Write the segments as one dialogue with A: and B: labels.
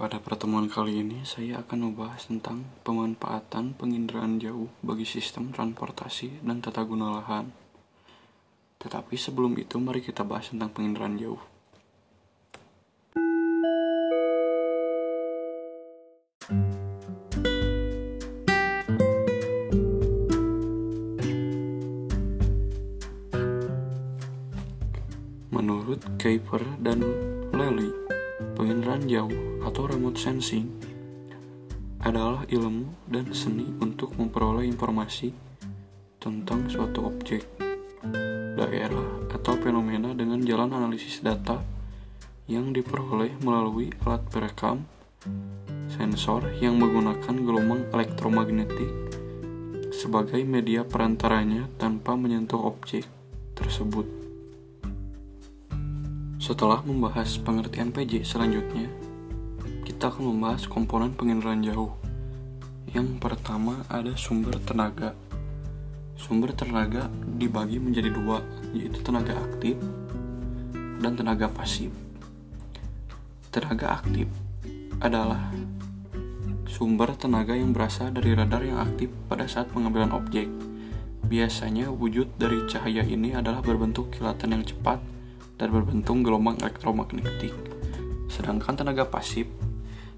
A: Pada pertemuan kali ini, saya akan membahas tentang pemanfaatan penginderaan jauh bagi sistem transportasi dan tata guna lahan. Tetapi sebelum itu, mari kita bahas tentang penginderaan jauh. Menurut Kuiper dan Lely, penginderaan jauh atau remote sensing adalah ilmu dan seni untuk memperoleh informasi tentang suatu objek, daerah, atau fenomena dengan jalan analisis data yang diperoleh melalui alat perekam sensor yang menggunakan gelombang elektromagnetik sebagai media perantaranya tanpa menyentuh objek tersebut. Setelah membahas pengertian PJ selanjutnya, kita akan membahas komponen penginderaan jauh. Yang pertama ada sumber tenaga. Sumber tenaga dibagi menjadi dua, yaitu tenaga aktif dan tenaga pasif. Tenaga aktif adalah sumber tenaga yang berasal dari radar yang aktif pada saat pengambilan objek. Biasanya wujud dari cahaya ini adalah berbentuk kilatan yang cepat dan berbentuk gelombang elektromagnetik. Sedangkan tenaga pasif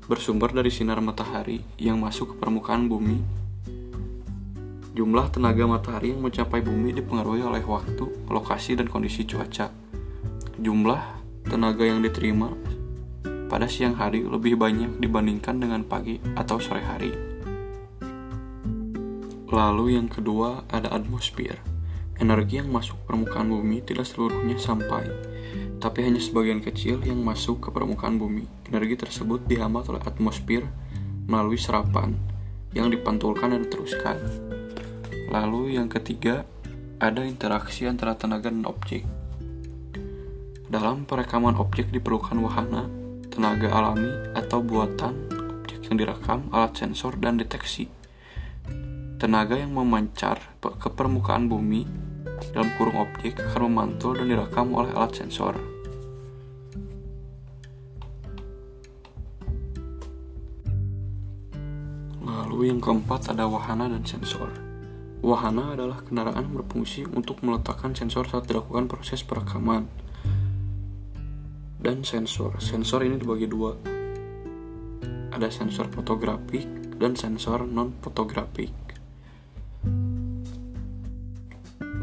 A: bersumber dari sinar matahari yang masuk ke permukaan bumi. Jumlah tenaga matahari yang mencapai bumi dipengaruhi oleh waktu, lokasi, dan kondisi cuaca. Jumlah tenaga yang diterima pada siang hari lebih banyak dibandingkan dengan pagi atau sore hari. Lalu yang kedua ada atmosfer. Energi yang masuk permukaan bumi tidak seluruhnya sampai tapi hanya sebagian kecil yang masuk ke permukaan bumi. Energi tersebut dihambat oleh atmosfer melalui serapan yang dipantulkan dan diteruskan. Lalu yang ketiga, ada interaksi antara tenaga dan objek. Dalam perekaman objek diperlukan wahana, tenaga alami atau buatan, objek yang direkam, alat sensor, dan deteksi. Tenaga yang memancar ke permukaan bumi dalam kurung objek akan memantul dan direkam oleh alat sensor. Lalu yang keempat ada wahana dan sensor. Wahana adalah kendaraan berfungsi untuk meletakkan sensor saat dilakukan proses perekaman. Dan sensor. Sensor ini dibagi dua. Ada sensor fotografik dan sensor non-fotografik.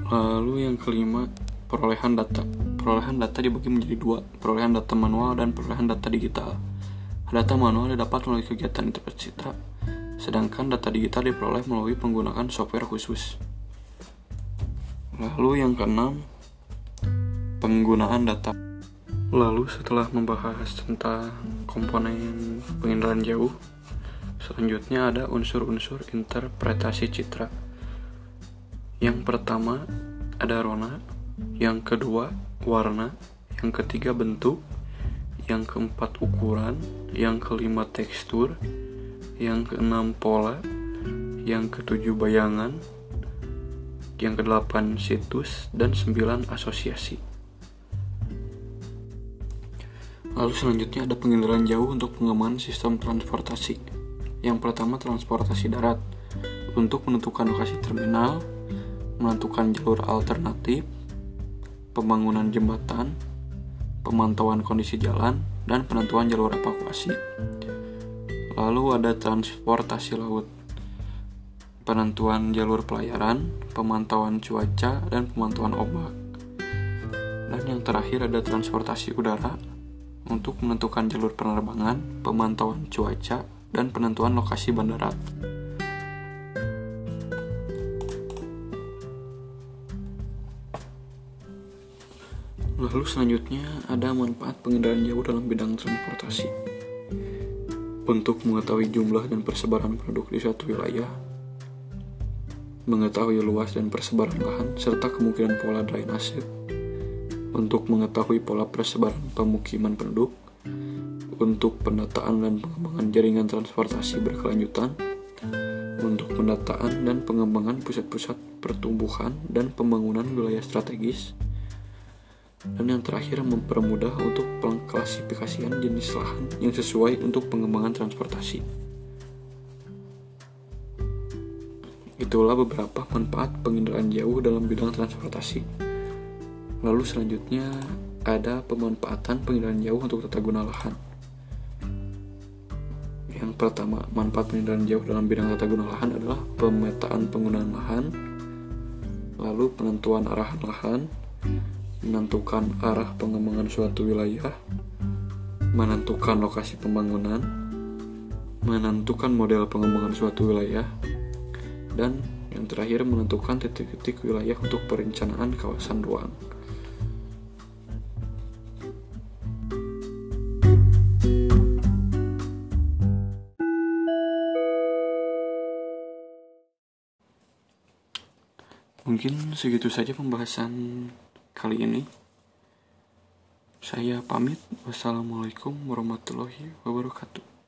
A: Lalu yang kelima, perolehan data. Perolehan data dibagi menjadi dua, perolehan data manual dan perolehan data digital. Data manual didapat melalui kegiatan interpretasi sedangkan data digital diperoleh melalui penggunaan software khusus. Lalu yang keenam, penggunaan data. Lalu setelah membahas tentang komponen penginderaan jauh, selanjutnya ada unsur-unsur interpretasi citra. Yang pertama ada rona, yang kedua warna, yang ketiga bentuk, yang keempat ukuran, yang kelima tekstur, yang keenam pola, yang ketujuh bayangan, yang kedelapan situs, dan sembilan asosiasi. Lalu selanjutnya ada penginderaan jauh untuk pengembangan sistem transportasi. Yang pertama transportasi darat untuk menentukan lokasi terminal, menentukan jalur alternatif, pembangunan jembatan, pemantauan kondisi jalan, dan penentuan jalur evakuasi. Lalu ada transportasi laut, penentuan jalur pelayaran, pemantauan cuaca, dan pemantauan ombak. Dan yang terakhir ada transportasi udara untuk menentukan jalur penerbangan, pemantauan cuaca, dan penentuan lokasi bandara. Lalu selanjutnya ada manfaat pengendalian jauh dalam bidang transportasi untuk mengetahui jumlah dan persebaran produk di suatu wilayah, mengetahui luas dan persebaran lahan, serta kemungkinan pola drainase, untuk mengetahui pola persebaran pemukiman penduduk, untuk pendataan dan pengembangan jaringan transportasi berkelanjutan, untuk pendataan dan pengembangan pusat-pusat pertumbuhan dan pembangunan wilayah strategis, Dan yang terakhir mempermudah untuk pengklasifikasian jenis lahan yang sesuai untuk pengembangan transportasi. Itulah beberapa manfaat penginderaan jauh dalam bidang transportasi. Lalu selanjutnya ada pemanfaatan penginderaan jauh untuk tata guna lahan. Yang pertama, manfaat penginderaan jauh dalam bidang tata guna lahan adalah pemetaan penggunaan lahan, lalu penentuan arahan lahan, menentukan arah pengembangan suatu wilayah, menentukan lokasi pembangunan, menentukan model pengembangan suatu wilayah, dan yang terakhir menentukan titik-titik wilayah untuk perencanaan kawasan ruang. Mungkin segitu saja pembahasan kali ini. Saya pamit. Wassalamualaikum warahmatullahi wabarakatuh.